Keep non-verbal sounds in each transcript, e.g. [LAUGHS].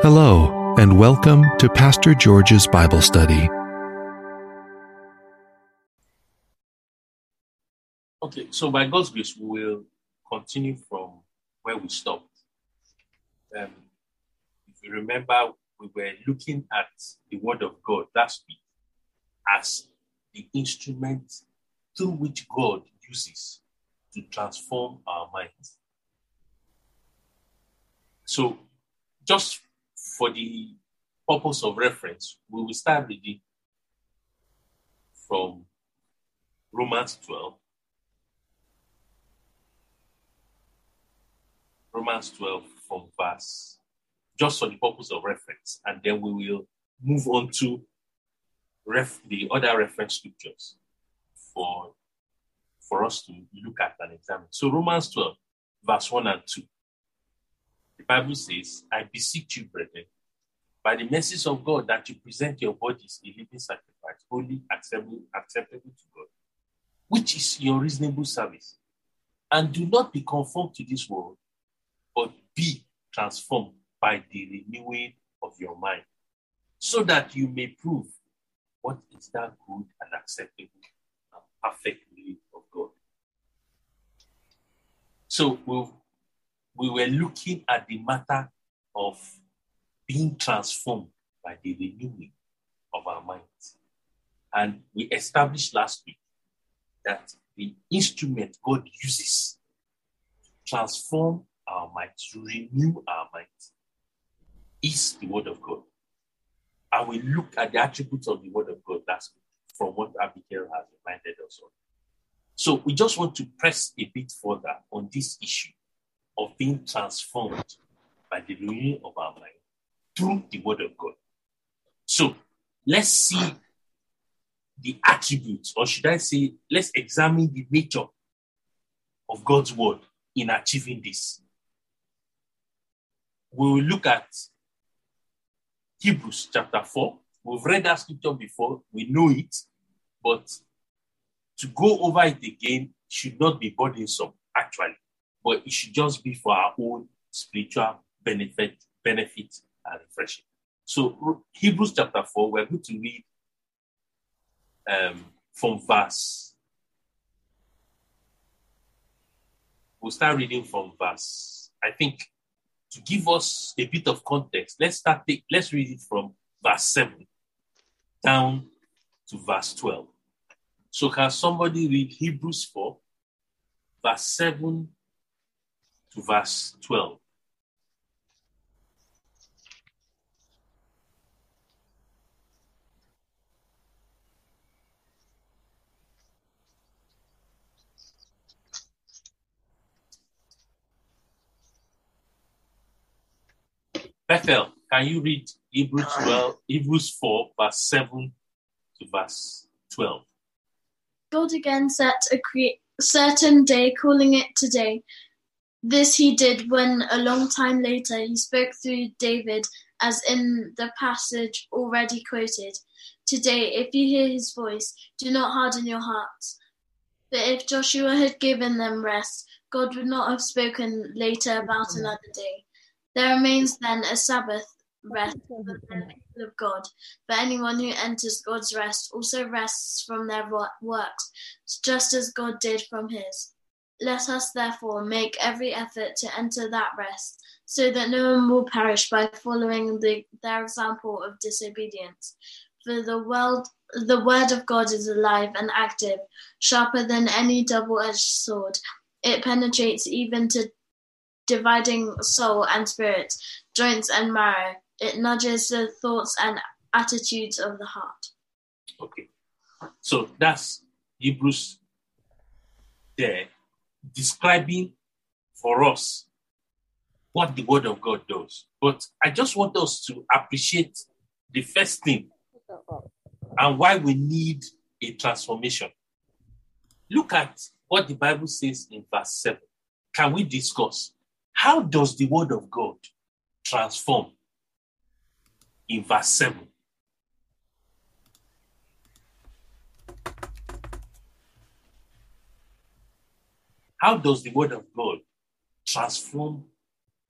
Hello, and welcome to Pastor George's Bible Study. Okay, so by God's grace, we will continue from where we stopped. Um, if you remember, we were looking at the Word of God last week as the instrument through which God uses to transform our minds. So, just for the purpose of reference, we will start reading from Romans 12. Romans 12 from verse, just for the purpose of reference, and then we will move on to ref, the other reference scriptures for, for us to look at and examine. So, Romans 12, verse 1 and 2. The Bible says, I beseech you, brethren, by the mercies of God, that you present your bodies a living sacrifice, holy, acceptable, acceptable to God, which is your reasonable service. And do not be conformed to this world, but be transformed by the renewing of your mind, so that you may prove what is that good and acceptable and perfect will of God. So we, we were looking at the matter of being transformed by the renewing of our minds. And we established last week that the instrument God uses to transform our minds, to renew our minds, is the Word of God. And we look at the attributes of the Word of God last week from what Abigail has reminded us of. So we just want to press a bit further on this issue of being transformed by the renewing of our mind through the Word of God. So let's see the attributes, or should I say, let's examine the nature of God's Word in achieving this. We will look at Hebrews chapter 4. We've read that scripture before, we know it, but to go over it again should not be burdensome, actually, but it should just be for our own spiritual benefit, benefit and refreshing. So, Hebrews chapter 4, we're going to read um, from verse. We'll start reading from verse, I think, to give us a bit of context, let's start, let's read it from verse 7 down to verse 12. So, can somebody read Hebrews 4, verse 7 to verse 12? Bethel, can you read Hebrews 12, Hebrews 4, verse 7 to verse 12? God again set a cre- certain day, calling it today. This he did when a long time later he spoke through David, as in the passage already quoted. Today, if you hear his voice, do not harden your hearts. But if Joshua had given them rest, God would not have spoken later about another day. There remains then a Sabbath rest for the people of God. But anyone who enters God's rest also rests from their works, just as God did from his. Let us therefore make every effort to enter that rest, so that no one will perish by following the, their example of disobedience. For the world, the word of God is alive and active, sharper than any double-edged sword. It penetrates even to dividing soul and spirit, joints and marrow. It nudges the thoughts and attitudes of the heart. Okay. So that's Hebrews there describing for us what the Word of God does. But I just want us to appreciate the first thing and why we need a transformation. Look at what the Bible says in verse 7. Can we discuss? How does the word of God transform? In verse 7. How does the word of God transform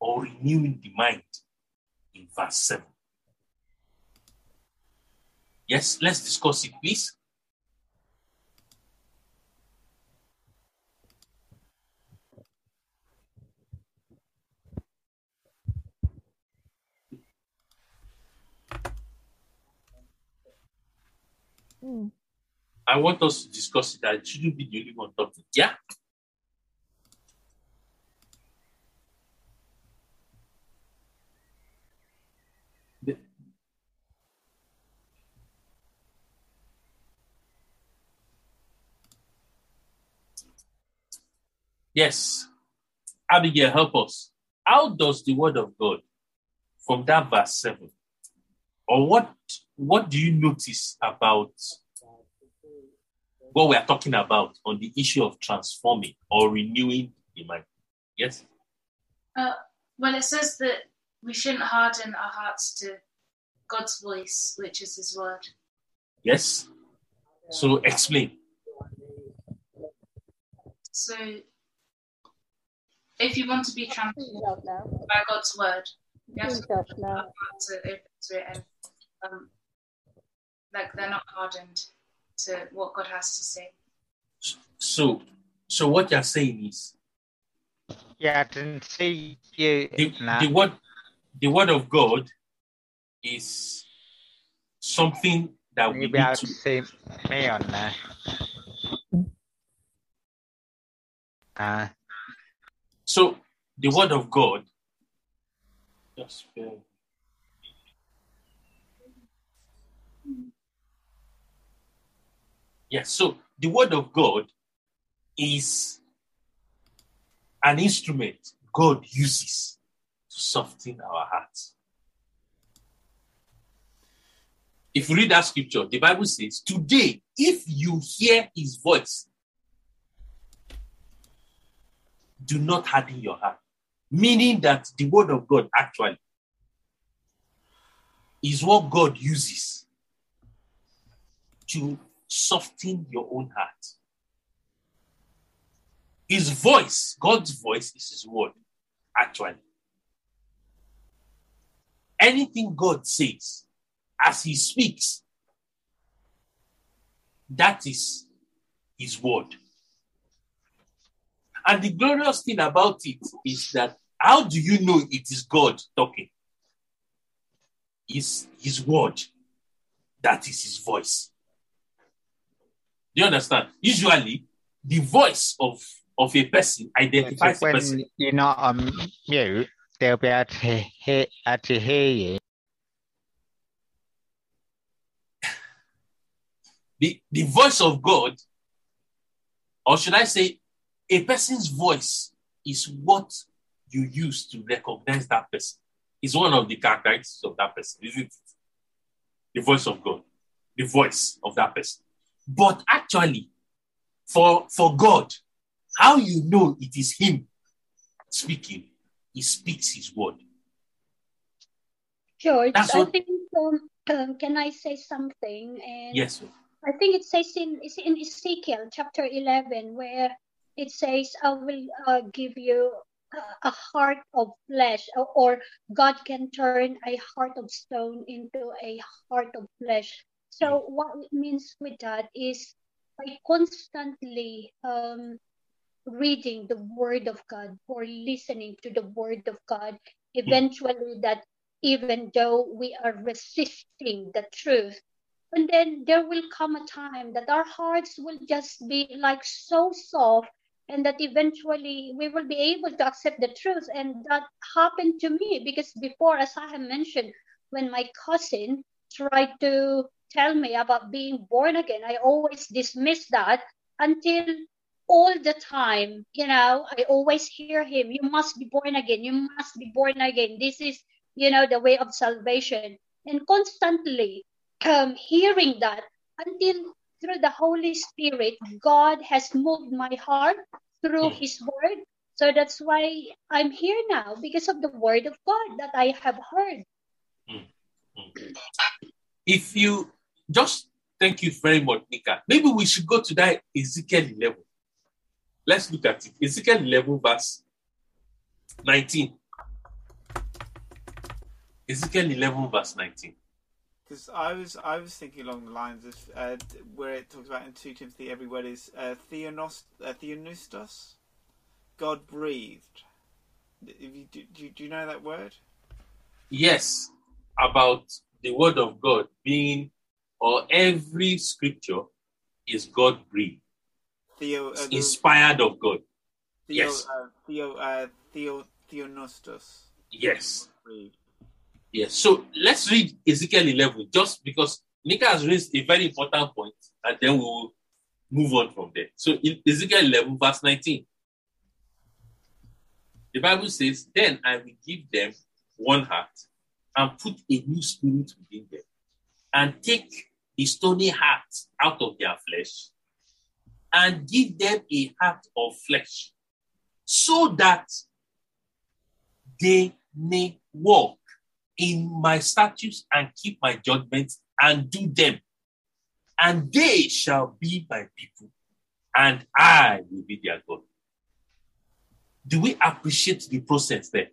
or renew the mind in verse 7. Yes, let's discuss it, please. Mm. I want us to discuss it. I shouldn't be the only one talking. Yeah? Yes. Abigail, help us. How does the word of God from that verse 7 or what what do you notice about what we are talking about on the issue of transforming or renewing the mind? Yes? Uh, well, it says that we shouldn't harden our hearts to God's voice, which is His word. Yes? So explain. So, if you want to be transformed now. by God's word, you have to Out now. to open to it and um, like they're not hardened to what God has to say. So so what you're saying is Yeah, I didn't see you. the, Nah. the word the word of God is something that we Maybe need I'll to see me on there. Uh, so the word of God just bear. Yes, so the word of God is an instrument God uses to soften our hearts. If you read that scripture, the Bible says, Today, if you hear his voice, do not harden your heart. Meaning that the word of God actually is what God uses to soften your own heart. His voice, God's voice, is His word, actually. Anything God says as He speaks, that is His word. And the glorious thing about it is that how do you know it is God talking? It's His word. That is His voice. Do you understand? Usually, the voice of, of a person so identifies the person. when you're not on mute, they'll be able to hear, able to hear you. The, the voice of God, or should I say, a person's voice is what you use to recognize that person. It's one of the characteristics of that person, isn't it? The voice of God, the voice of that person. But actually, for, for God, how you know it is Him speaking, He speaks His word. George, That's I think um, um, can I say something? And Yes, I think it says in it's in Ezekiel chapter eleven where it says, "I will uh, give you a, heart of flesh," or, or God can turn a heart of stone into a heart of flesh. So what it means with that is by constantly um, reading the Word of God or listening to the Word of God, eventually that even though we are resisting the truth, and then there will come a time that our hearts will just be like so soft and that eventually we will be able to accept the truth. And that happened to me because before as i have mentioned when my cousin tried to tell me about being born again i always dismissed that until all the time you know i always hear him you must be born again you must be born again. This is you know the way of salvation. And constantly um, hearing that until through the Holy Spirit, God has moved my heart through Mm. His Word. So that's why I'm here now because of the Word of God that I have heard. if you just thank you very much, Nika. Maybe we should go to that Ezekiel 11. Let's look at it. Ezekiel 11, verse 19. Ezekiel 11, verse 19. Because I was I was thinking along the lines of uh, where it talks about in two Timothy every word is uh, theonos uh, theonistos, God breathed. If you, do, do, you- do you know that word? Yes, about the word of God being, or every scripture is God breathed, Theo uh, inspired of God. Theo yes. uh, Theo uh, Theo Theonostos. Yes. Yes. So let's read Ezekiel 11 just because Nika has raised a very important point and then we will move on from there. So in Ezekiel 11, verse 19, the Bible says, Then I will give them one heart and put a new spirit within them and take the stony heart out of their flesh and give them a heart of flesh so that they may walk in my statutes and keep my judgments and do them. And they shall be my people, and I will be their God. Do we appreciate the process there?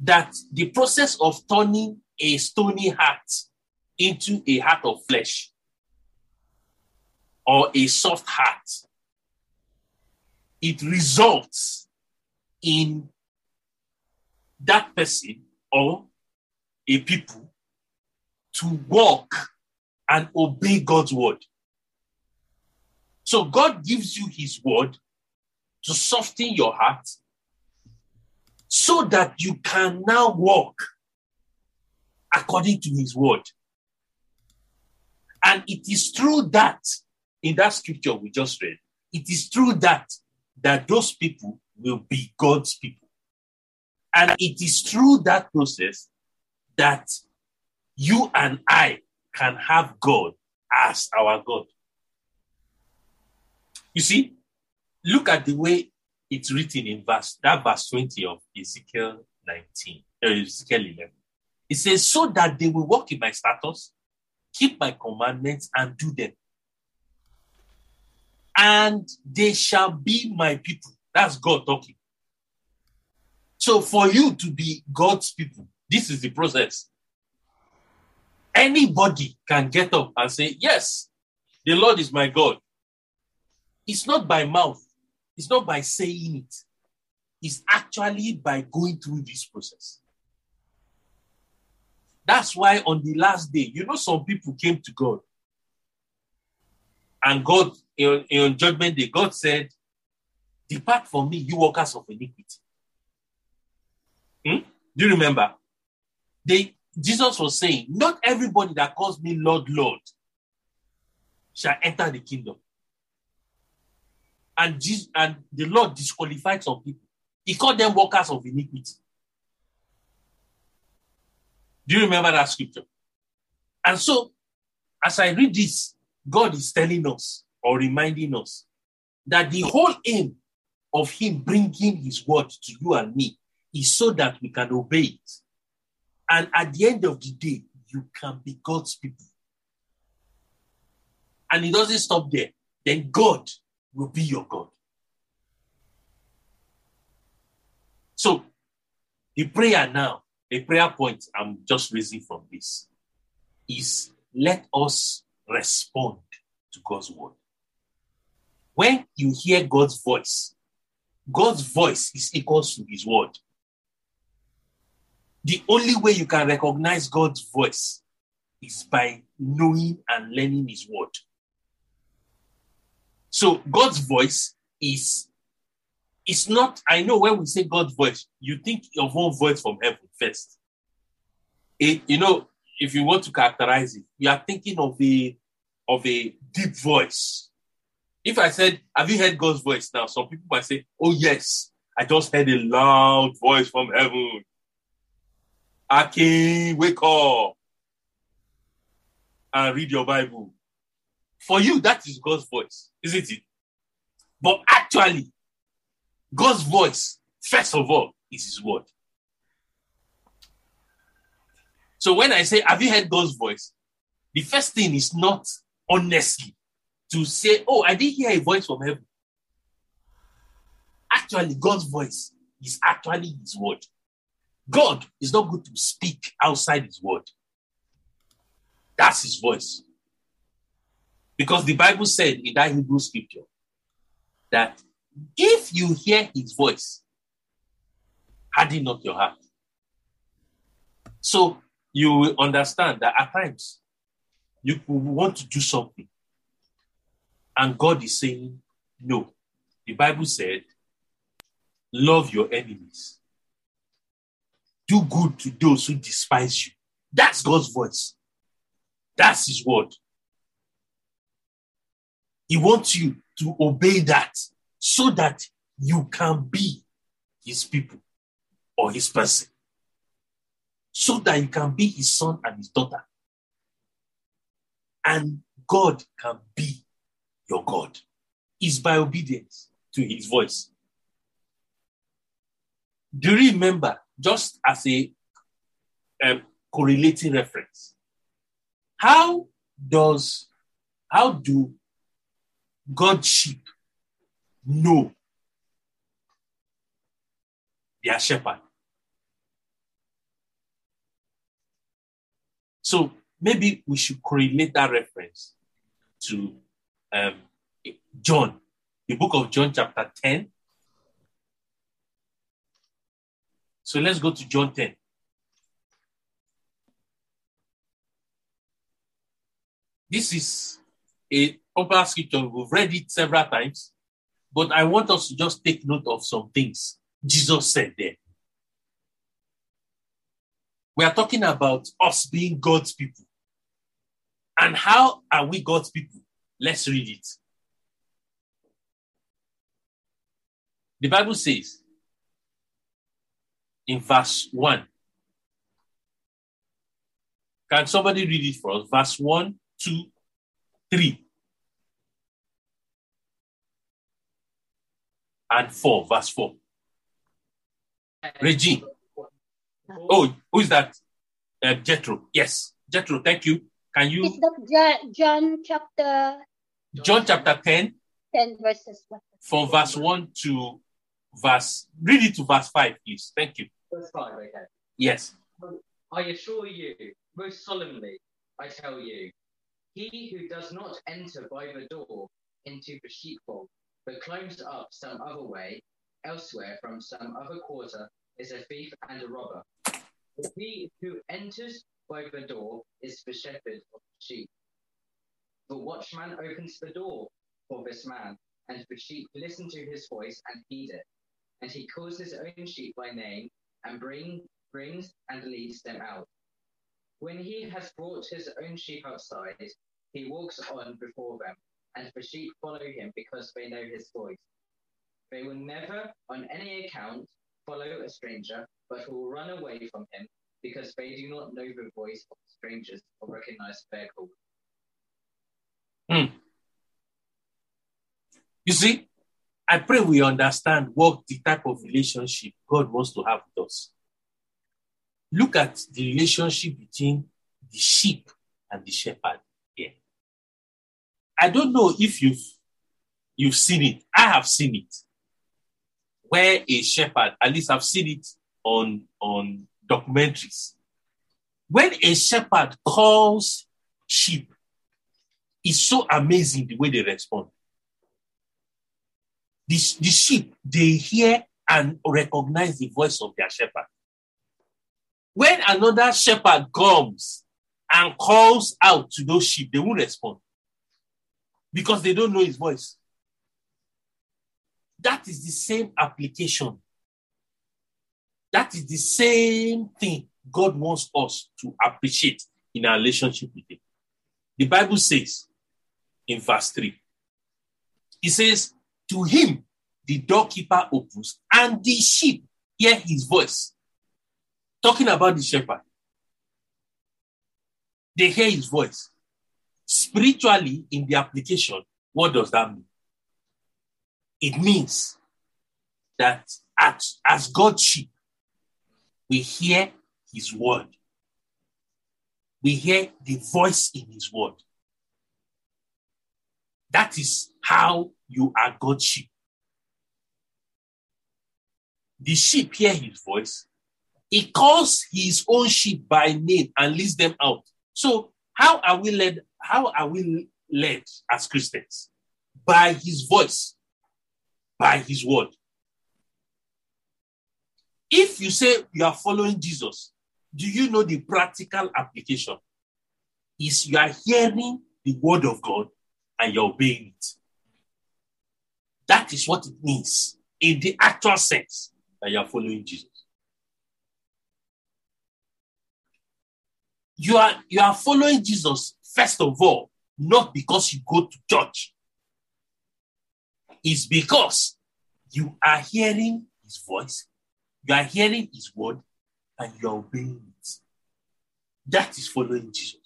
That the process of turning a stony heart into a heart of flesh or a soft heart, it results in that person or a people to walk and obey God's word. So God gives you his word to soften your heart so that you can now walk according to his word. And it is through that, in that scripture we just read, it is through that that those people will be God's people. And it is through that process that you and I can have God as our God. You see, look at the way it's written in verse that verse 20 of Ezekiel 19, uh, Ezekiel 11. It says, So that they will walk in my statutes, keep my commandments, and do them. And they shall be my people. That's God talking. So for you to be God's people, this is the process. Anybody can get up and say, Yes, the Lord is my God. It's not by mouth, it's not by saying it, it's actually by going through this process. That's why on the last day, you know, some people came to God. And God, in, in judgment day, God said, Depart from me, you workers of iniquity. Hmm? Do you remember? They Jesus was saying, Not everybody that calls me Lord, Lord shall enter the kingdom. And, Jesus, and the Lord disqualified some people. He called them workers of iniquity. Do you remember that scripture? And so, as I read this, God is telling us or reminding us that the whole aim of Him bringing His word to you and me is so that we can obey it. And at the end of the day, you can be God's people. And it doesn't stop there. Then God will be your God. So, the prayer now, a prayer point I'm just raising from this is let us respond to God's word. When you hear God's voice, God's voice is equal to his word. The only way you can recognize God's voice is by knowing and learning his word. So God's voice is it's not, I know when we say God's voice, you think of one voice from heaven first. It, you know, if you want to characterize it, you are thinking of a of a deep voice. If I said, Have you heard God's voice now? Some people might say, Oh, yes, I just heard a loud voice from heaven. Akin, wake up and read your Bible. For you, that is God's voice, isn't it? But actually, God's voice, first of all, is His word. So when I say, Have you heard God's voice? The first thing is not honestly to say, Oh, I didn't hear a voice from heaven. Actually, God's voice is actually His word. God is not going to speak outside his word. That's his voice. Because the Bible said in that Hebrew scripture that if you hear his voice, harden not your heart. So you will understand that at times you want to do something, and God is saying, No. The Bible said, Love your enemies, do good to those who despise you. That's God's voice, that's His word. He wants you to obey that so that you can be His people or His person, so that you can be His son and His daughter. And God can be your God. Is by obedience to His voice. Do you remember, just as a um, correlating reference, how does, how do God's sheep know their shepherd? So maybe we should correlate that reference to um, John, the book of John, chapter 10. So let's go to John 10. This is a popular scripture. We've read it several times, but I want us to just take note of some things Jesus said there. We are talking about us being God's people. And how are we God's people? Let's read it. The Bible says in verse 1. Can somebody read it for us? Verse 1, 2, 3. And 4, verse 4. Regine. Oh, who is that? Uh, Jethro. Yes, Jethro. Thank you. Can you? That John chapter John chapter 10, 10 verses what? from verse 1 to verse, read it to verse 5, please. Thank you. Verse 5, okay. Yes. I assure you, most solemnly, I tell you, he who does not enter by the door into the sheepfold, but climbs up some other way, elsewhere from some other quarter, is a thief and a robber. But he who enters by the door is the shepherd of the sheep. The watchman opens the door for this man, and the sheep listen to his voice and heed it. And he calls his own sheep by name and bring, brings and leads them out. When he has brought his own sheep outside, he walks on before them, and the sheep follow him because they know his voice. They will never, on any account, follow a stranger, but will run away from him because they do not know the voice of strangers or recognize their call. Hmm. You see, I pray we understand what the type of relationship God wants to have with us. Look at the relationship between the sheep and the shepherd here. I don't know if you've you've seen it. I have seen it. Where a shepherd, at least I've seen it on, on documentaries. When a shepherd calls sheep, it's so amazing the way they respond. The, the sheep, they hear and recognize the voice of their shepherd. When another shepherd comes and calls out to those sheep, they won't respond because they don't know his voice. That is the same application. That is the same thing God wants us to appreciate in our relationship with Him. The Bible says in verse 3, He says, To him the doorkeeper opens, and the sheep hear his voice. Talking about the shepherd. They hear his voice. Spiritually, in the application, what does that mean? It means that as, as God's sheep, we hear his word. We hear the voice in his word. That is how you are God's sheep. The sheep hear his voice, He calls his own sheep by name and leads them out. So how are we led? How are we led as Christians? By his voice, by his word. If you say you are following Jesus, do you know the practical application? Is you are hearing the word of God and you're obeying it. That is what it means in the actual sense that you are following Jesus. You are you are following Jesus first of all, not because you go to church. It's because you are hearing his voice, you are hearing his word, and you are obeying it. That is following Jesus.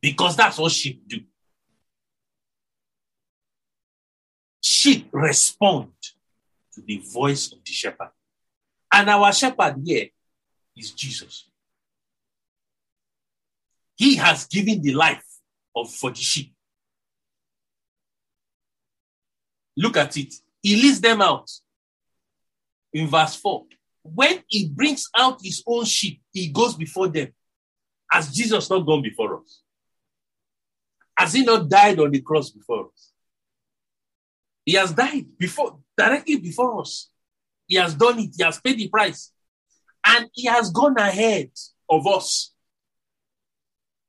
Because that's what sheep do. Sheep respond to the voice of the shepherd. And our shepherd here is Jesus. He has given the life of for the sheep. Look at it. He leads them out. In verse 4. When he brings out his own sheep, he goes before them. Has Jesus not gone before us? Has he not died on the cross before us? He has died before directly before us. He has done it, he has paid the price, and he has gone ahead of us.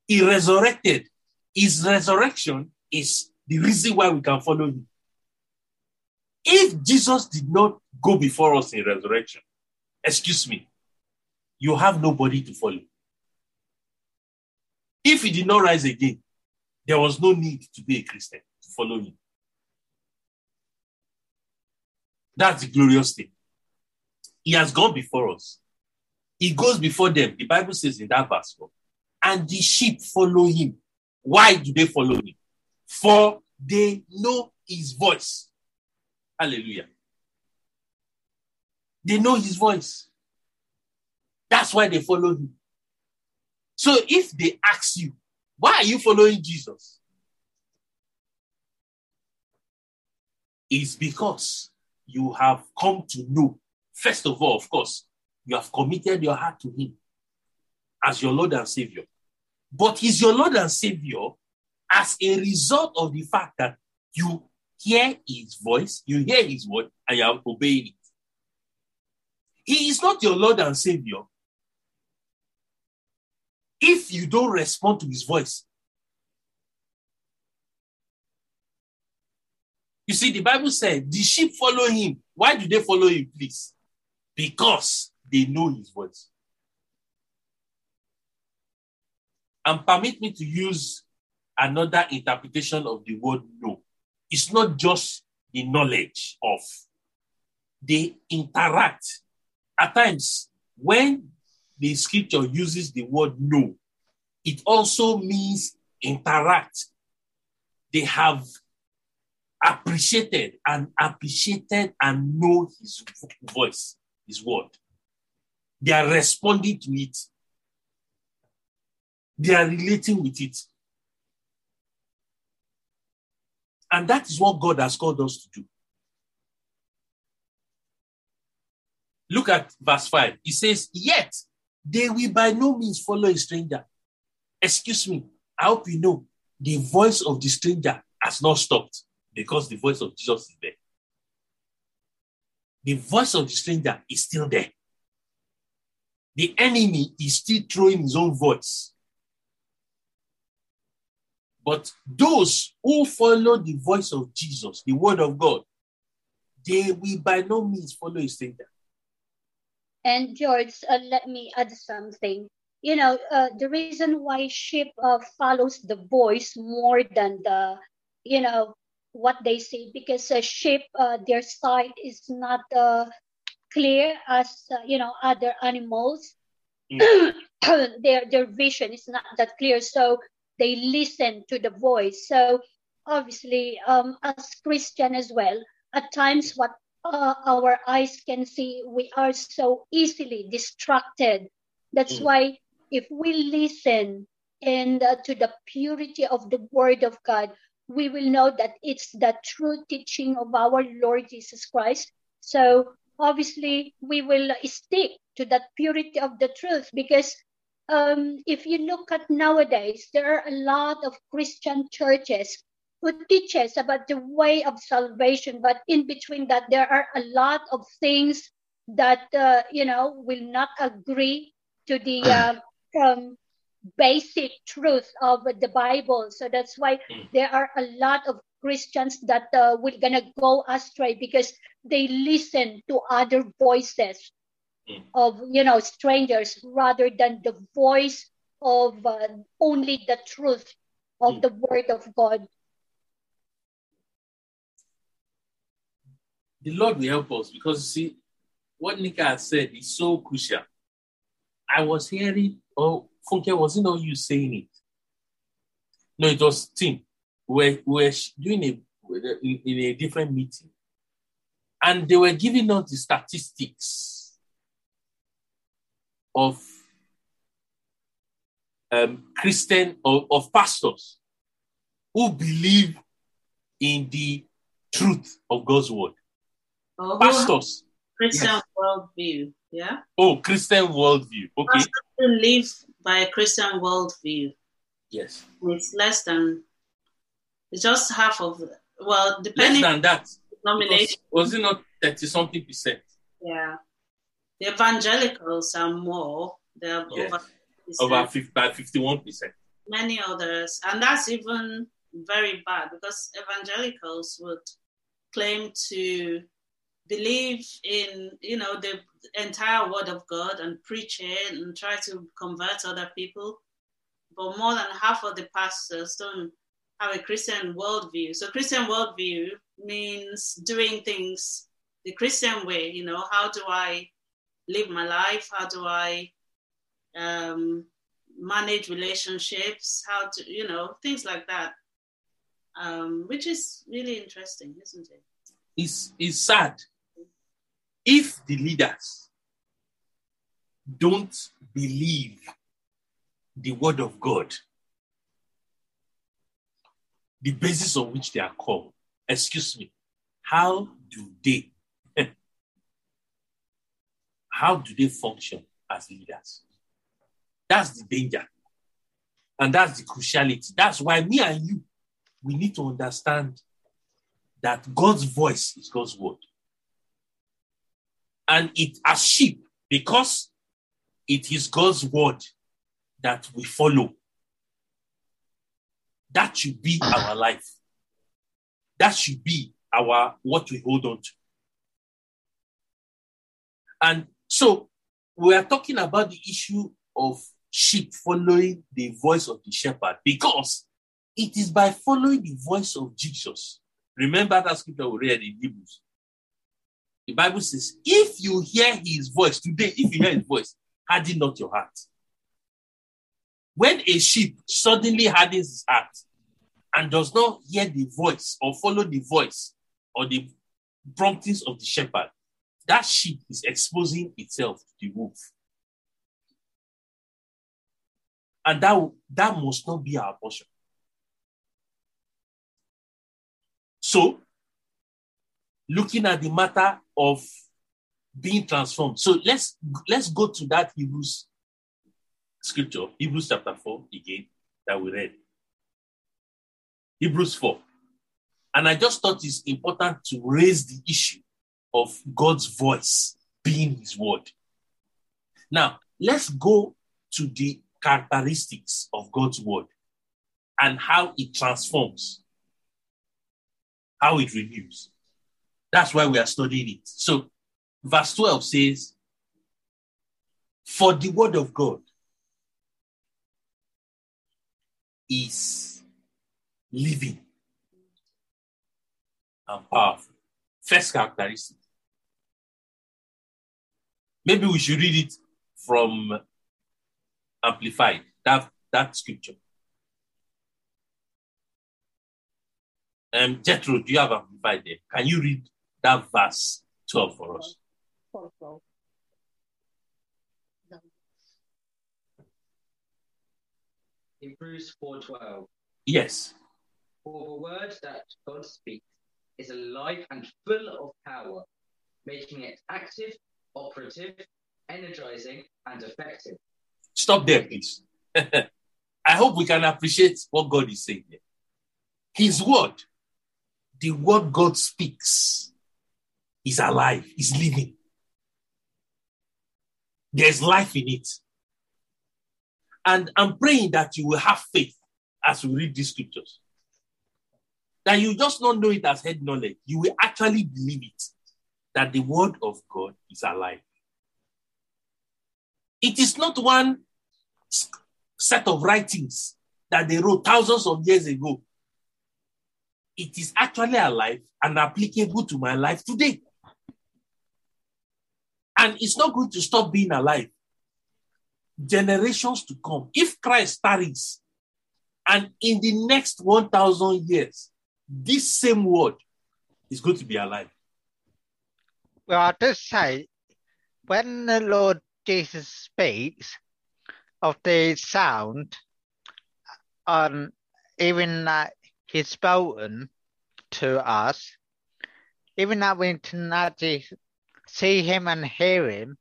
He resurrected. His resurrection is the reason why we can follow him. If Jesus did not go before us in resurrection, excuse me, you have nobody to follow. If he did not rise again, there was no need to be a Christian to follow him. That's the glorious thing. He has gone before us. He goes before them. The Bible says in that verse 4, and the sheep follow him. Why do they follow him? For they know his voice. Hallelujah. They know his voice. That's why they follow him. So if they ask you, why are you following Jesus? It's because you have come to know, first of all, of course, you have committed your heart to him as your Lord and Savior. But he's your Lord and Savior as a result of the fact that you hear his voice, you hear his word, and you are obeying it. He is not your Lord and Savior if you don't respond to his voice. You see, the Bible said the sheep follow him. Why do they follow him, please? Because they know his voice. And permit me to use another interpretation of the word know. It's not just the knowledge of, they interact. At times, when the scripture uses the word know, it also means interact. They have appreciated and appreciated and know his voice, his word. They are responding to it. They are relating with it. And that is what God has called us to do. Look at verse 5. He says, Yet they will by no means follow a stranger. Excuse me. I hope you know the voice of the stranger has not stopped because the voice of Jesus is there. The voice of the stranger is still there. The enemy is still throwing his own voice. But those who follow the voice of Jesus, the word of God, they will by no means follow a stranger. And George, uh, let me add something. You know, uh, the reason why sheep uh, follows the voice more than the, you know, what they say, because a sheep, uh, their sight is not uh, clear as uh, you know other animals. Mm. [CLEARS THROAT] their their vision is not that clear, so they listen to the voice. So obviously, um, as Christian as well, at times what uh, our eyes can see, we are so easily distracted. That's mm. why if we listen and uh, to the purity of the Word of God, we will know that it's the true teaching of our Lord Jesus Christ. So obviously we will stick to that purity of the truth because um, if you look at nowadays, there are a lot of Christian churches who teaches about the way of salvation, but in between that, there are a lot of things that uh, you know will not agree to the [CLEARS THROAT] uh, um, basic truth of the Bible. So that's why there are a lot of Christians that uh, will gonna go astray because they listen to other voices Mm. of you know strangers rather than the voice of uh, only the truth of Mm. the word of God. The Lord will help us because you see, what Nika has said is so crucial. I was hearing, oh, Funke, was it not you saying it? No, it was Tim. We were, we were doing a in, in a different meeting, and they were giving us the statistics of um, Christian or of pastors who believe in the truth of God's word. Oh, or Pastors. Christian Yes. worldview. Yeah. Oh, Christian worldview. Okay. Pastors who live by a Christian worldview. Yes. It's less than. It's just half of. Well, depending on than that. the denomination. Was it not 30 something percent? Yeah. The evangelicals are more. They're Yes. over. Over 50, by 51 percent. many others, and that's even very bad because evangelicals would claim to believe in you know the entire word of God and preach it and try to convert other people, but more than half of the pastors don't have a Christian worldview. So Christian worldview means doing things the Christian way. You know, how do I live my life? How do I um, manage relationships, how to, you know, things like that, um, which is really interesting, isn't it? It's, it's sad if the leaders don't believe the word of God, the basis on which they are called. Excuse me. How do they [LAUGHS] how do they function as leaders? That's the danger. And that's the cruciality. That's why me and you, we need to understand that God's voice is God's word. And it as sheep, because it is God's word that we follow. That should be our life. That should be our what we hold on to. And so we are talking about the issue of sheep following the voice of the shepherd because it is by following the voice of Jesus. Remember that scripture we read in Hebrews. The Bible says, if you hear his voice today, if you hear his voice, harden not your heart. When a sheep suddenly hardens his heart and does not hear the voice or follow the voice or the promptings of the shepherd, that sheep is exposing itself to the wolf. And that, that must not be our portion. So, looking at the matter of being transformed. So let's let's go to that Hebrews scripture, Hebrews chapter 4 again, that we read. Hebrews 4. And I just thought it's important to raise the issue of God's voice being his word. Now, let's go to the characteristics of God's word and how it transforms, how it renews. That's why we are studying it. So, verse 12 says, For the word of God is living and powerful. First characteristic. Maybe we should read it from Amplified, that, that scripture. Um, Jethro, do you have Amplified there? Can you read that verse 12 for us? Hebrews 4:12. Yes. For the word that God speaks is alive and full of power. making it active, operative, energizing, and effective. Stop there, please. [LAUGHS] I hope we can appreciate what God is saying here. His word, the word God speaks, is alive, is living. There's life in it. And I'm praying that you will have faith as we read these scriptures. That you just not know it as head knowledge. You will actually believe it. That the word of God is alive. It is not one set of writings that they wrote thousands of years ago. It is actually alive and applicable to my life today. And it's not going to stop being alive. Generations to come. If Christ tarries, and in the next 1,000 years, this same word is going to be alive. Well, I just say, when the Lord Jesus speaks of the sound, um, even that He's spoken to us, even that we actually see Him and hear Him,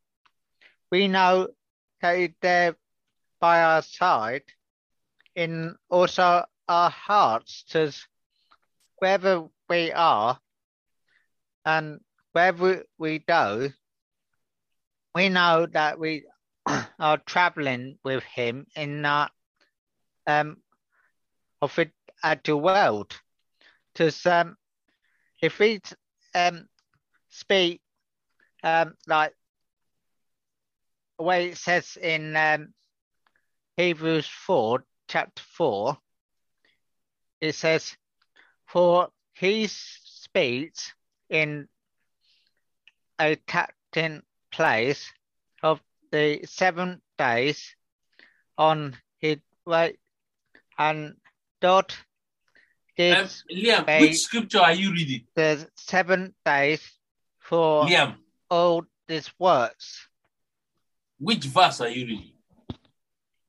we know that He's there by our side in also our hearts, because wherever we are and wherever we go, we know that we [CLEARS THROAT] are traveling with him in that um of it at the world. Because um if we um speak um like the way it says in um Hebrews four chapter four, it says, For he speaks in a captain place of the seven days on his way and dot Um, Liam, which scripture are you reading? the seven days for Liam, all these words. which verse are you reading?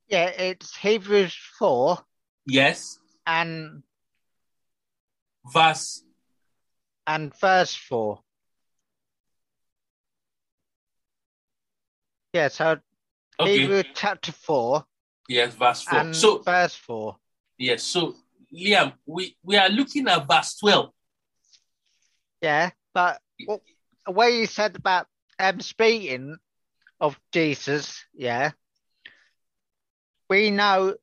Yeah, it's Hebrews four Yes, and verse. and verse four. Yeah, so Okay, Hebrews chapter four yes, verse four. and So verse four. yes, so Liam, we we are looking at verse twelve. Yeah, but what, the way you said about um speaking of Jesus, yeah, we know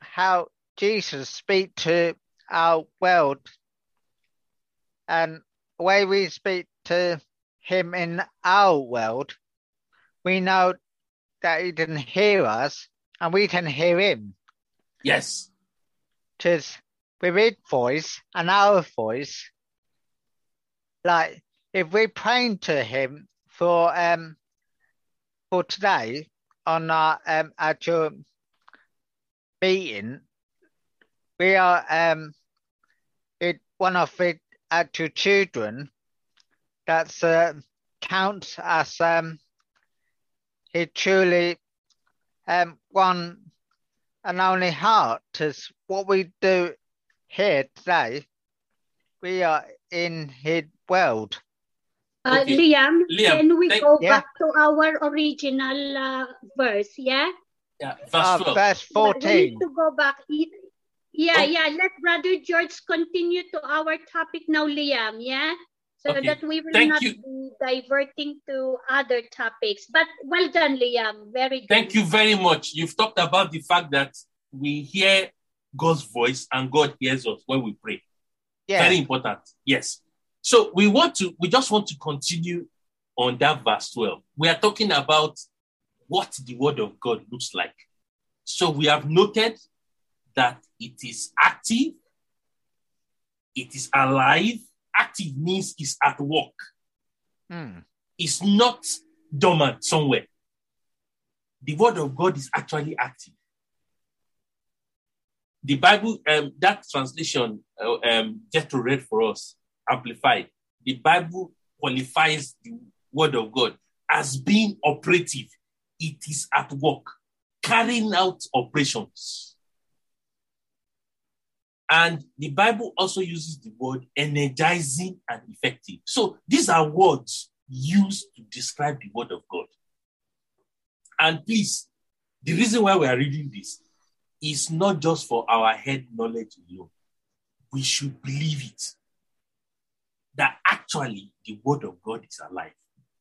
how Jesus speak to our world, and the way we speak to him in our world, we know that he didn't hear us and we can hear him. Yes, Because with his voice and our voice, like if we're praying to him for um for today on our um actual meeting, we are um it one of the actual children that's uh, counts as um he truly um one and only heart is what we do here today. We are in his world. Uh, Okay. Liam, Liam, can we thank- go Yeah. back to our original uh, verse? Yeah? yeah, verse Uh, verse Yeah, We need 14. to go back. Yeah, Oh. yeah. Let Brother George continue to our topic now, Liam. Yeah? So Okay. that we will Thank not you. be diverting to other topics. But well done, Liam. Very good. Thank you very much. You've talked about the fact that we hear God's voice and God hears us when we pray. Yeah. Very important. Yes. So we want to, we just want to continue on that verse 12. We are talking about what the word of God looks like. So we have noted that it is active, it is alive. Active means it's at work, Hmm. it's not dormant somewhere. The word of God is actually active. The Bible, um, that translation, uh, um, Jethro read for us, amplified. The Bible qualifies the word of God as being operative. It is at work, carrying out operations. And the Bible also uses the word energizing and effective. So these are words used to describe the word of God. And please, the reason why we are reading this is not just for our head knowledge alone. We should believe it that actually the word of God is alive.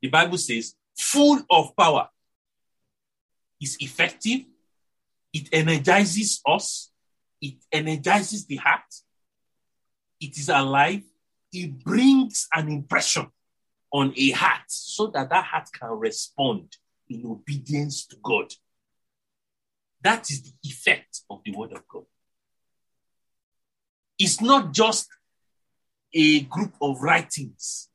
The Bible says, full of power, is effective, it energizes us, it energizes the heart, it is alive, it brings an impression on a heart so that that heart can respond in obedience to God. That is the effect of the word of God. It's not just a group of writings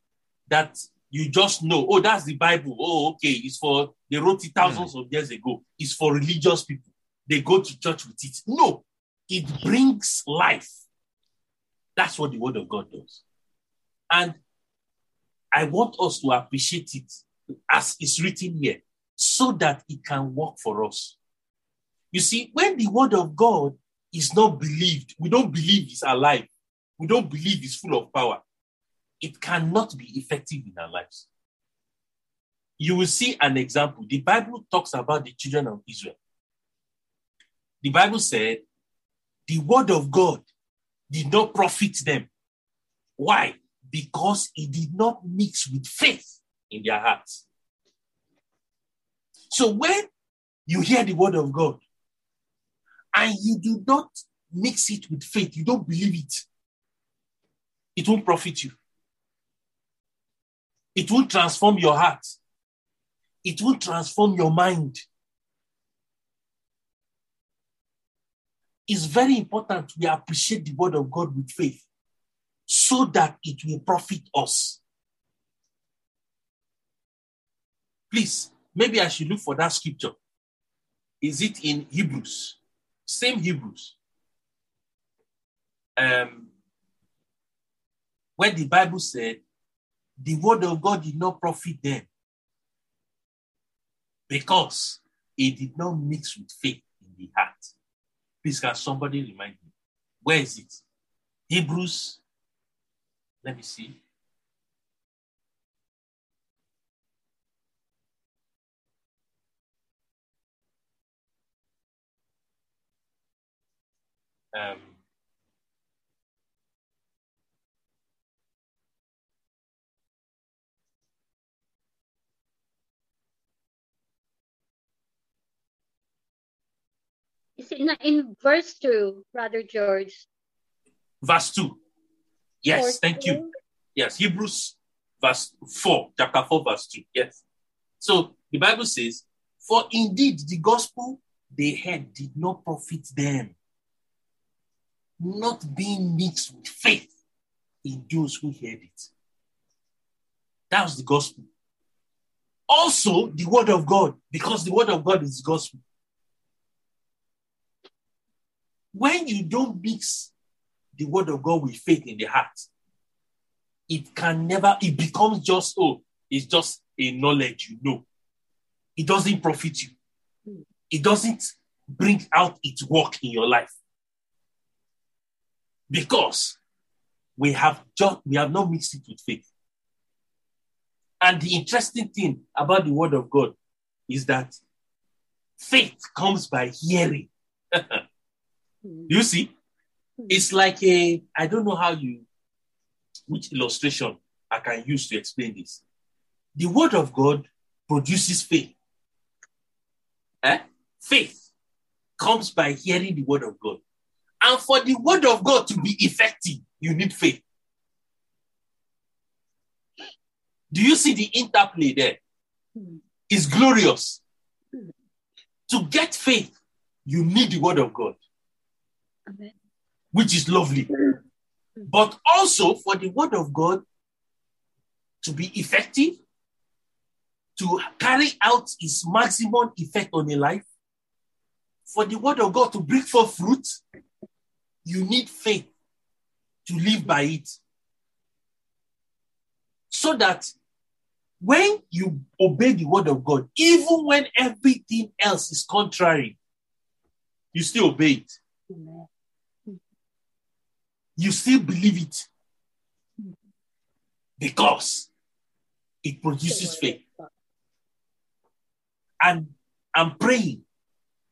that you just know, oh, that's the Bible. Oh, okay, it's for, they wrote it thousands mm. of years ago. It's for religious people. They go to church with it. No, it brings life. That's what the word of God does. And I want us to appreciate it as it's written here so that it can work for us. You see, when the word of God is not believed, we don't believe it's alive, we don't believe is full of power, it cannot be effective in our lives. You will see an example. The Bible talks about the children of Israel. The Bible said, the word of God did not profit them. Why? Because it did not mix with faith in their hearts. So when you hear the word of God and you do not mix it with faith, you don't believe it, it won't profit you. It will transform your heart. It will transform your mind. It's very important we appreciate the word of God with faith so that it will profit us. Please, maybe I should look for that scripture. Is it in Hebrews? Same Hebrews. Um, when the Bible said, the word of God did not profit them because it did not mix with faith in the heart. Please, can somebody remind me? Where is it? Hebrews. Let me see. Um, Is it not in verse 2, Brother George? Verse 2. Yes, thank two? you. Yes, Hebrews verse 4, chapter 4, verse 2. Yes. So the Bible says, For indeed the gospel they heard did not profit them, not being mixed with faith in those who heard it. That was the gospel. Also, the word of God, because the word of God is gospel. When you don't mix the word of God with faith in the heart, it can never, it becomes just, oh, it's just a knowledge you know. It doesn't profit you. It doesn't bring out its work in your life. Because we have just we have not mixed it with faith. And the interesting thing about the word of God is that faith comes by hearing. [LAUGHS] Hmm. You see, hmm. it's like a, I don't know how you, which illustration I can use to explain this. The word of God produces faith. Eh? Faith comes by hearing the word of God. And for the word of God to be effective, you need faith. Do you see the interplay there? Hmm. It's glorious. To get faith, you need the word of God which is lovely. But also for the word of God to be effective, to carry out its maximum effect on a life, for the word of God to bring forth fruit, you need faith to live by it. So that when you obey the word of God, even when everything else is contrary, you still obey it. You still believe it. Because it produces faith. And I'm praying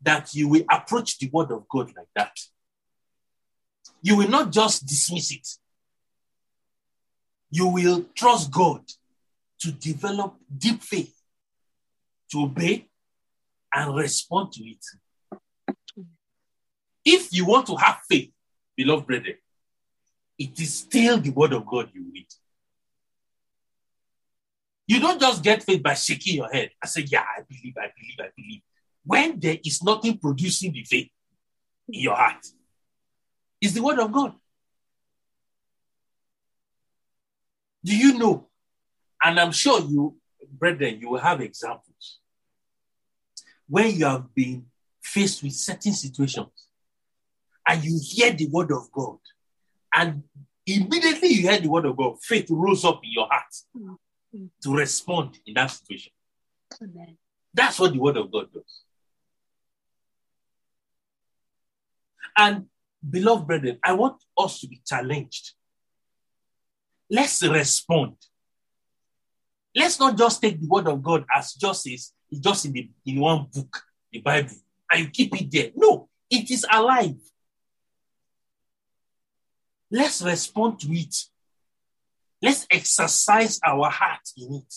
that you will approach the word of God like that. You will not just dismiss it, you will trust God to develop deep faith, to obey and respond to it. If you want to have faith, beloved brethren, it is still the word of God you read. You don't just get faith by shaking your head and say, Yeah, I believe, I believe, I believe. When there is nothing producing the faith in your heart, it's the word of God. Do you know? And I'm sure you, brethren, you will have examples when you have been faced with certain situations and you hear the word of God, and immediately you hear the word of God, faith rose up in your heart mm-hmm. to respond in that situation. Amen. That's what the word of God does. And beloved brethren, I want us to be challenged. Let's respond. Let's not just take the word of God as just is just in the in one book, the Bible, and you keep it there. No, it is alive. Let's respond to it. Let's exercise our heart in it.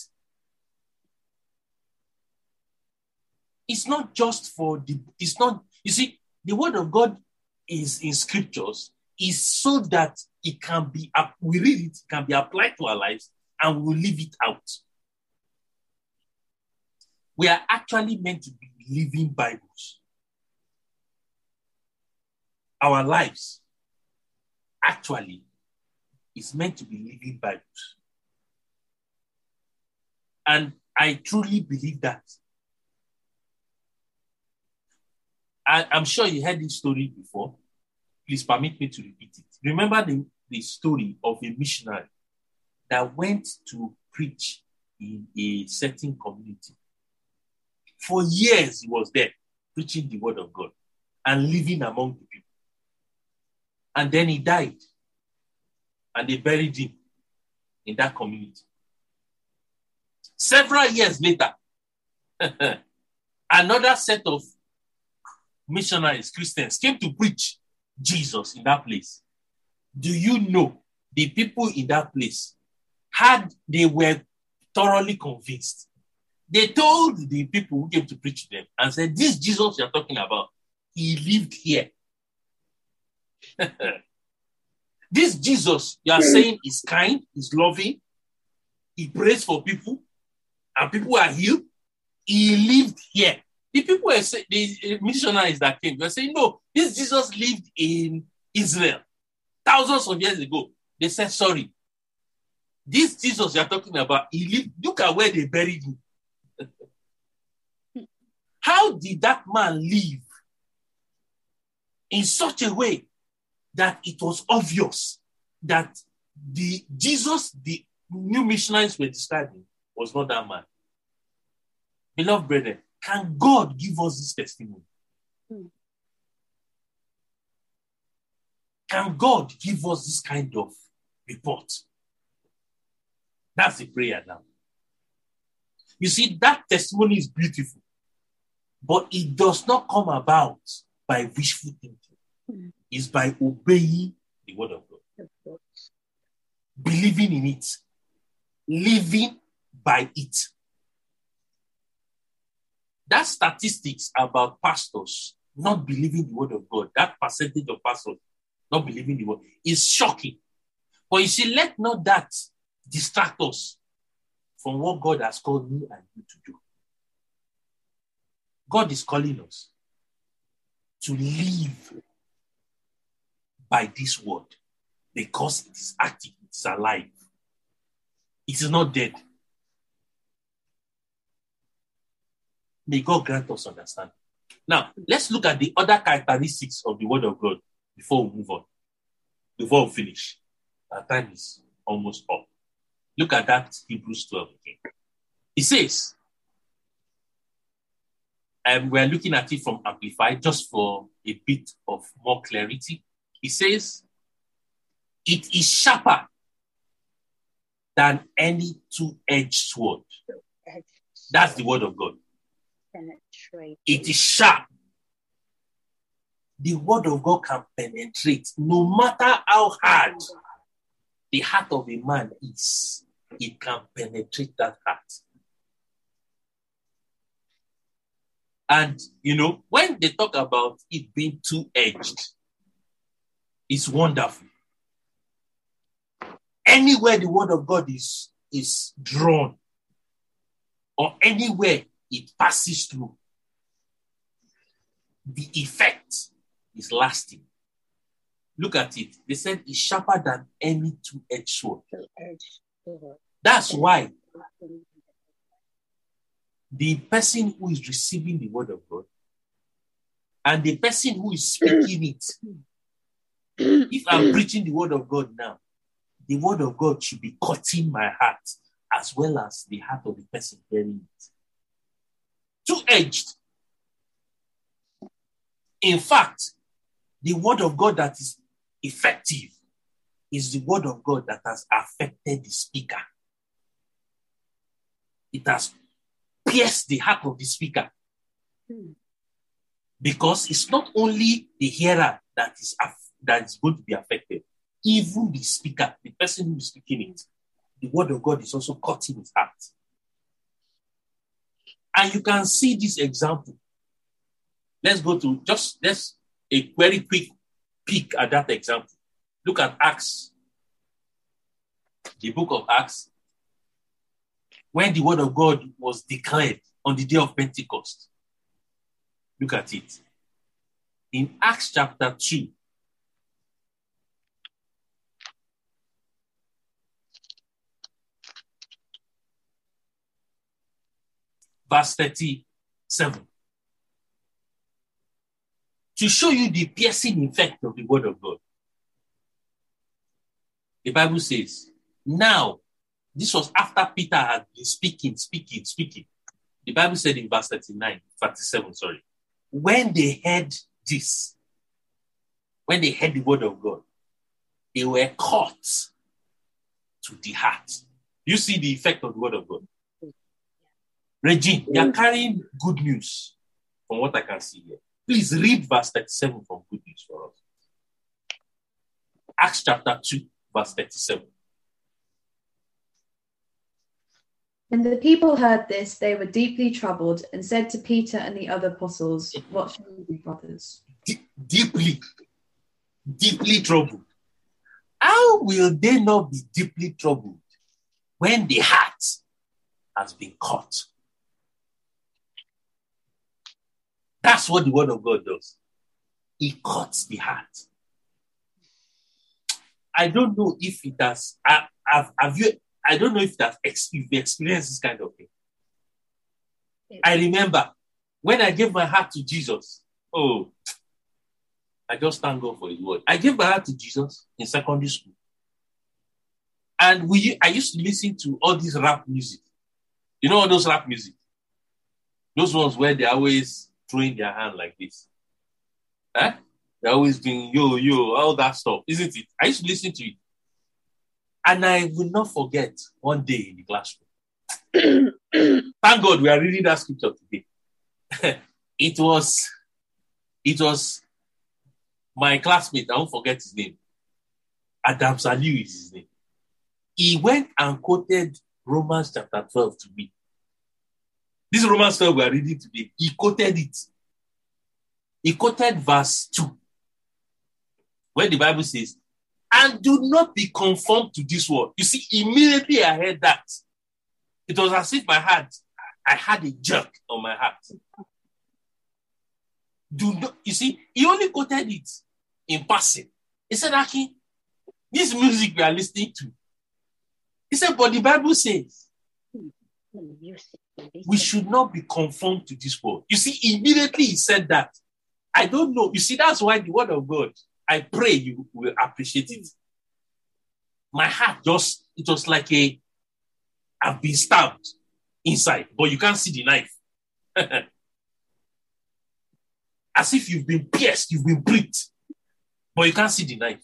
It's not just for the, it's not, you see, the word of God is in scriptures is so that it can be, we read it, can be applied to our lives and we'll leave it out. We are actually meant to be living Bibles. Our lives actually is meant to be living Bibles. And I truly believe that. I, am sure you heard this story before. Please permit me to repeat it. Remember the, the story of a missionary that went to preach in a certain community. For years, he was there preaching the word of God and living among the people. And then he died. And they buried him in that community. Several years later, [LAUGHS] another set of missionaries, Christians, came to preach Jesus in that place. Do you know the people in that place had they were thoroughly convinced? They told the people who came to preach to them and said, This Jesus you're talking about, he lived here. [LAUGHS] this Jesus you are hmm. saying is kind, is loving, he prays for people, and people are healed. He lived here. The people were saying, the missionaries that came, were saying, No, this Jesus lived in Israel thousands of years ago. They said, Sorry. This Jesus you're talking about, he lived, look at where they buried him. Hmm. How did that man live in such a way that it was obvious that the Jesus the new missionaries were describing was not that man? Beloved brethren, can God give us this testimony? Hmm. Can God give us this kind of report? That's the prayer now. You see, that testimony is beautiful, but it does not come about by wishful thinking. Mm. It's by obeying the word of God, believing in it, living by it. That statistics about pastors not believing the word of God, that percentage of pastors not believing the word, is shocking. But you see, let not that distract us from what God has called me and you to do. God is calling us to live by this word because it is active, it is alive, it is not dead. May God grant us understanding. Now, let's look at the other characteristics of the word of God before we move on, before we finish. Our time is almost up. Look at that Hebrews 12 again. It says, um, and we're looking at it from Amplified just for a bit of more clarity. It says, it is sharper than any two-edged sword. That's the word of God. It is sharp. The word of God can penetrate no matter how hard the heart of a man is, it can penetrate that heart. And you know, when they talk about it being two edged, it's wonderful. Anywhere the word of God is, is drawn, or anywhere it passes through, the effect is lasting. Look at it. They said it's sharper than any two edged sword. That's why the person who is receiving the word of God and the person who is speaking it, if I'm mm. preaching the word of God now, the word of God should be cutting my heart as well as the heart of the person hearing it. Two edged. In fact, the word of God that is effective is the word of God that has affected the speaker. It has pierced the heart of the speaker. Hmm. Because it's not only the hearer that is, aff- that is going to be affected, even the speaker, the person who is speaking it, the word of God is also cutting his heart. And you can see this example. Let's go to just let's a very quick peek at that example. Look at Acts, the book of Acts, when the word of God was declared on the day of Pentecost. Look at it. In Acts chapter 2, verse 37. To show you the piercing effect of the word of God. The Bible says, now, this was after Peter had been speaking, speaking, speaking. The Bible said in verse 39, 37, sorry. When they heard this, when they heard the word of God, they were caught to the heart. You see the effect of the word of God. Regine, mm. you are carrying good news from what I can see here. Please read verse 37 from good news for us. Acts chapter 2, verse 37. When the people heard this, they were deeply troubled and said to Peter and the other apostles, What shall we do, brothers? D- deeply, deeply troubled. How will they not be deeply troubled when the heart has been caught? That's what the word of God does. It cuts the heart. I don't know if it has. I, have, have you? I don't know if that if you experienced this kind of thing. I remember when I gave my heart to Jesus. Oh, I just thank God for His word. I gave my heart to Jesus in secondary school, and we I used to listen to all this rap music. You know all those rap music, those ones where they always throwing their hand like this. Eh? They're always doing yo yo all that stuff, isn't it? I used to listen to it, and I will not forget one day in the classroom. [CLEARS THROAT] Thank God we are reading that scripture today. [LAUGHS] it was, it was my classmate. I won't forget his name. Adam Saliu is his name. He went and quoted Romans chapter 12 to me. This Romans 12 we are reading today. He quoted it. He quoted verse 2, where the Bible says, and do not be conformed to this world. You see, immediately I heard that. It was as if my heart, I had a jerk on my heart. Do not, you see, he only quoted it in passing. He said, Aki, this music we are listening to. He said, but the Bible says we should not be conformed to this world. You see, immediately he said that. I don't know. You see, that's why the word of God, I pray you will appreciate it. My heart just, it was like a, I've been stabbed inside, but you can't see the knife. [LAUGHS] As if you've been pierced, you've been pricked, but you can't see the knife.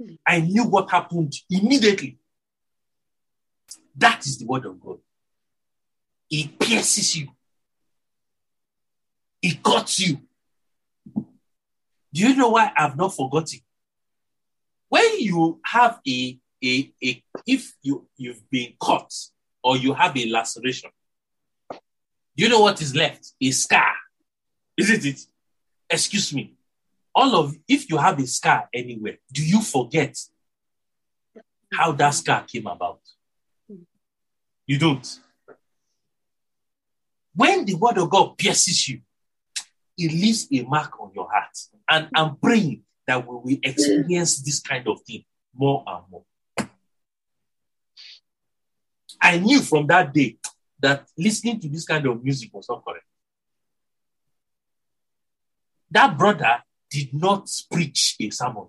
Hmm. I knew what happened immediately. That is the word of God. It pierces you. It cuts you. Do you know why I've not forgotten? When you have a, a, a if you, you've been cut or you have a laceration, you know what is left? A scar. Isn't it? Excuse me. All of if you have a scar anywhere, do you forget how that scar came about? You don't. When the word of God pierces you, it leaves a mark on your heart. And I'm praying that we will experience this kind of thing more and more. I knew from that day that listening to this kind of music was not correct. That brother did not preach a sermon.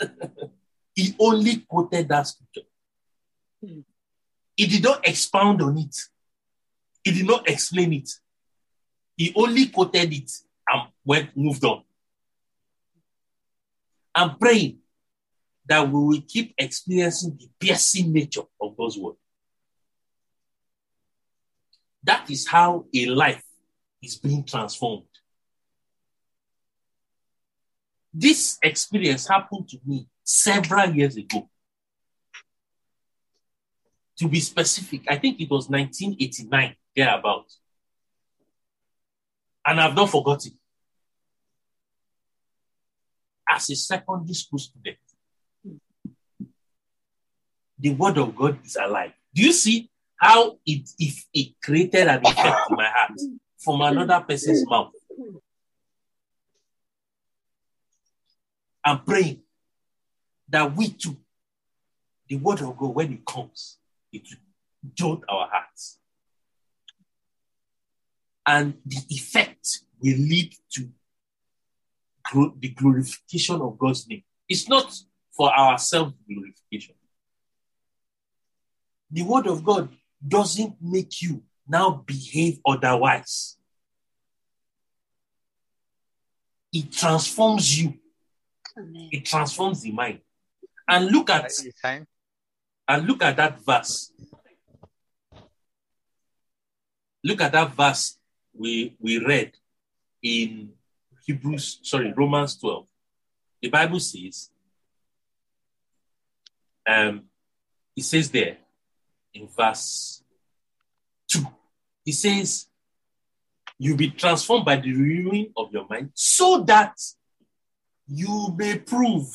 [LAUGHS] he only quoted that scripture. Hmm. He did not expound on it. He did not explain it. He only quoted it and went moved on. I'm praying that we will keep experiencing the piercing nature of God's word. That is how a life is being transformed. This experience happened to me several years ago. To be specific, I think it was 1989, thereabout. And I've not forgotten. As a secondary school student, the word of God is alive. Do you see how it if it created an effect in my heart from another person's mouth? I'm praying that we too, the word of God, when it comes, it jolt our hearts. And the effect will lead to the glorification of God's name. It's not for our self glorification. The word of God doesn't make you now behave otherwise. It transforms you. Amen. It transforms the mind. And look at What are you saying? and look at that verse. Look at that verse we we read in Hebrews, sorry, Romans 12. The Bible says, um, it says there in verse 2, it says, You'll be transformed by the renewing of your mind so that you may prove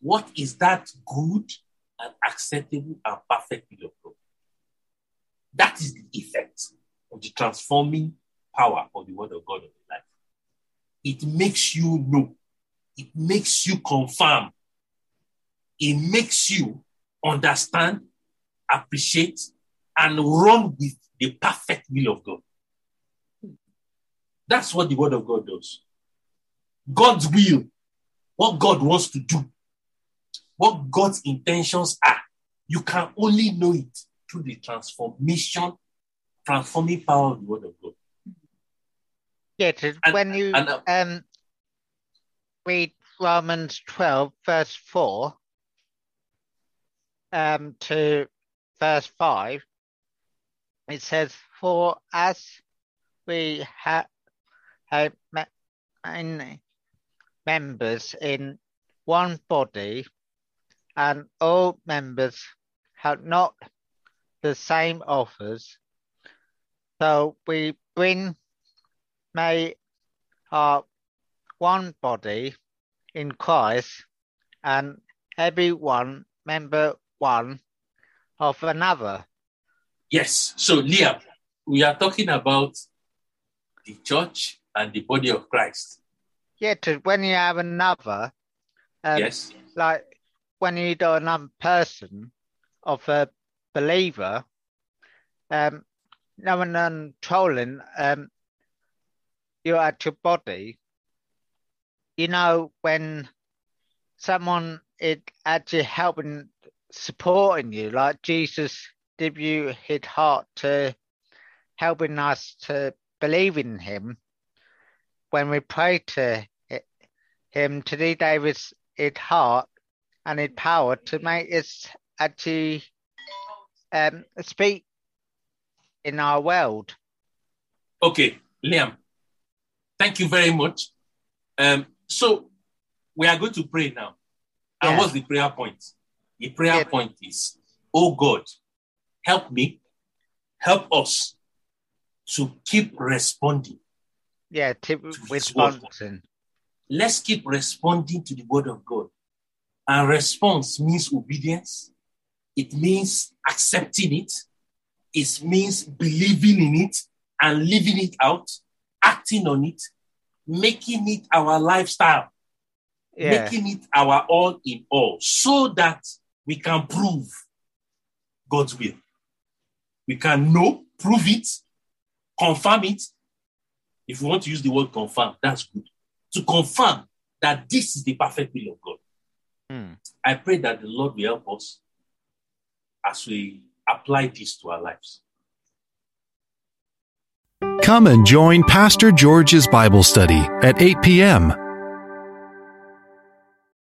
what is that good and acceptable and perfect will of God. That is the effect of the transforming power of the word of God in your life. It makes you know, it makes you confirm, it makes you understand, appreciate, and run with the perfect will of God. That's what the word of God does. God's will, what God wants to do, what God's intentions are, you can only know it through the transformation, transforming power of the word of God. Yeah, And- when you and, uh, um read Romans 12, verse 4 um, to verse 5, it says, For as we have have me- members in one body, and all members have not the same offers, so we bring may are one body in Christ, and every one member one of another. Yes. So, Liam, we are talking about the church and the body of Christ. Yeah, to when you have another, um, yes. like when you do another person of a believer, um, no one controlling um you at your body. You know when someone is actually helping, supporting you, like Jesus give you his heart to helping us to believe in Him. When we pray to hi- Him, today gave us his heart and his power to make us actually um, speak in our world. Okay, Liam, thank you very much. Um, so we are going to pray now. And what's the prayer point? The prayer Yeah. point is, oh God, help me, help us to keep responding. Yeah, to responding. Let's keep responding to the word of God. And response means obedience. It means accepting it. It means believing in it and living it out, acting on it, making it our lifestyle, Yeah, making it our all in all, so that we can prove God's will. We can know, prove it, confirm it. If we want to use the word confirm, that's good. To confirm that this is the perfect will of God. Hmm. I pray that the Lord will help us as we apply this to our lives. Come and join Pastor George's Bible study at 8 p.m.